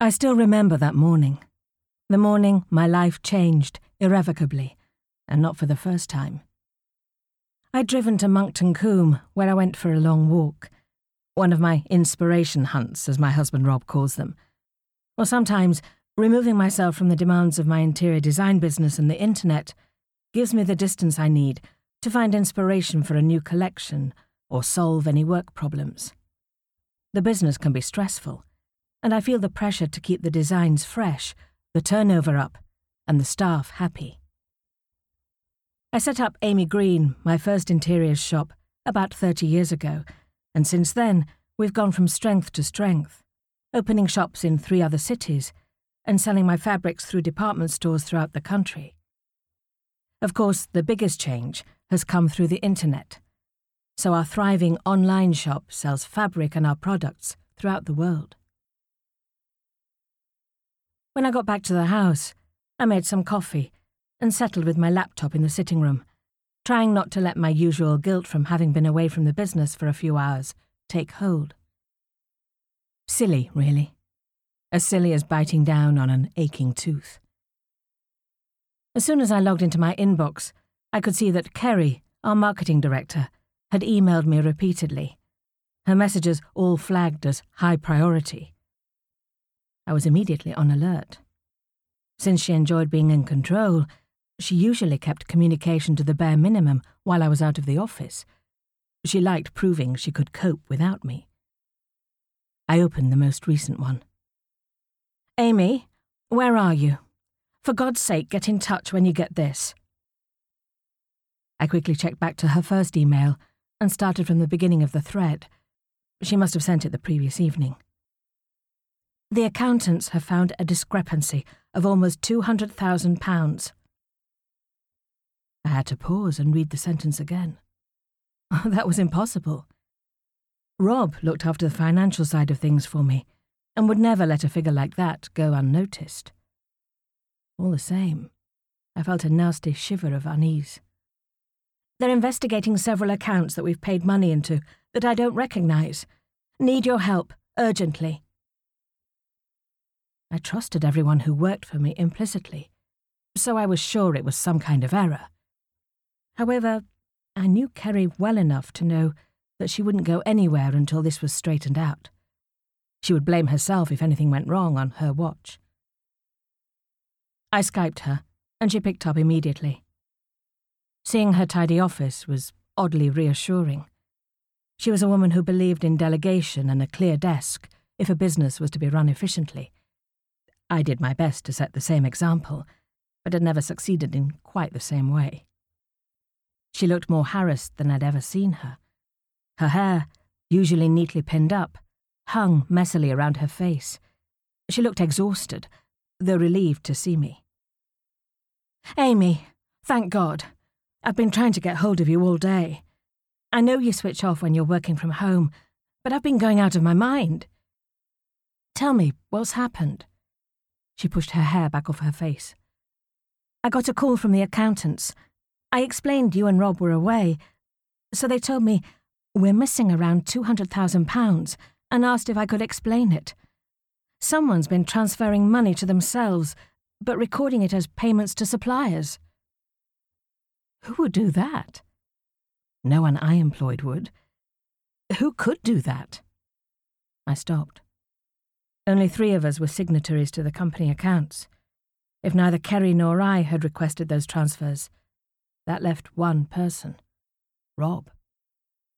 I still remember that morning. The morning my life changed irrevocably, and not for the first time. I'd driven to Monkton Combe, where I went for a long walk. One of my inspiration hunts, as my husband Rob calls them. Or sometimes, removing myself from the demands of my interior design business and the internet gives me the distance I need to find inspiration for a new collection or solve any work problems. The business can be stressful, and I feel the pressure to keep the designs fresh, the turnover up, and the staff happy. I set up Amy Green, my first interiors shop, about 30 years ago, and since then, we've gone from strength to strength, opening shops in three other cities and selling my fabrics through department stores throughout the country. Of course, the biggest change has come through the internet. So our thriving online shop sells fabric and our products throughout the world. When I got back to the house, I made some coffee and settled with my laptop in the sitting room, trying not to let my usual guilt from having been away from the business for a few hours take hold. Silly, really. As silly as biting down on an aching tooth. As soon as I logged into my inbox, I could see that Kerry, our marketing director, had emailed me repeatedly, her messages all flagged as high priority. I was immediately on alert. Since she enjoyed being in control, she usually kept communication to the bare minimum while I was out of the office. She liked proving she could cope without me. I opened the most recent one. Amy, where are you? For God's sake, get in touch when you get this. I quickly checked back to her first email and started from the beginning of the thread. She must have sent it the previous evening. The accountants have found a discrepancy of almost £200,000. I had to pause and read the sentence again. that was impossible. Rob looked after the financial side of things for me and would never let a figure like that go unnoticed. All the same, I felt a nasty shiver of unease. They're investigating several accounts that we've paid money into that I don't recognise. Need your help, urgently. I trusted everyone who worked for me implicitly, so I was sure it was some kind of error. However, I knew Kerry well enough to know that she wouldn't go anywhere until this was straightened out. She would blame herself if anything went wrong on her watch. I Skyped her, and she picked up immediately. Seeing her tidy office was oddly reassuring. She was a woman who believed in delegation and a clear desk if a business was to be run efficiently. I did my best to set the same example, but had never succeeded in quite the same way. She looked more harassed than I'd ever seen her. Her hair, usually neatly pinned up, hung messily around her face. She looked exhausted, though relieved to see me. Amy, thank God. I've been trying to get hold of you all day. I know you switch off when you're working from home, but I've been going out of my mind. Tell me, what's happened? She pushed her hair back off her face. I got a call from the accountants. I explained you and Rob were away, so they told me we're missing around £200,000 and asked if I could explain it. Someone's been transferring money to themselves, but recording it as payments to suppliers. Who would do that? No one I employed would. Who could do that? I stopped. Only three of us were signatories to the company accounts. If neither Kerry nor I had requested those transfers, that left one person Rob.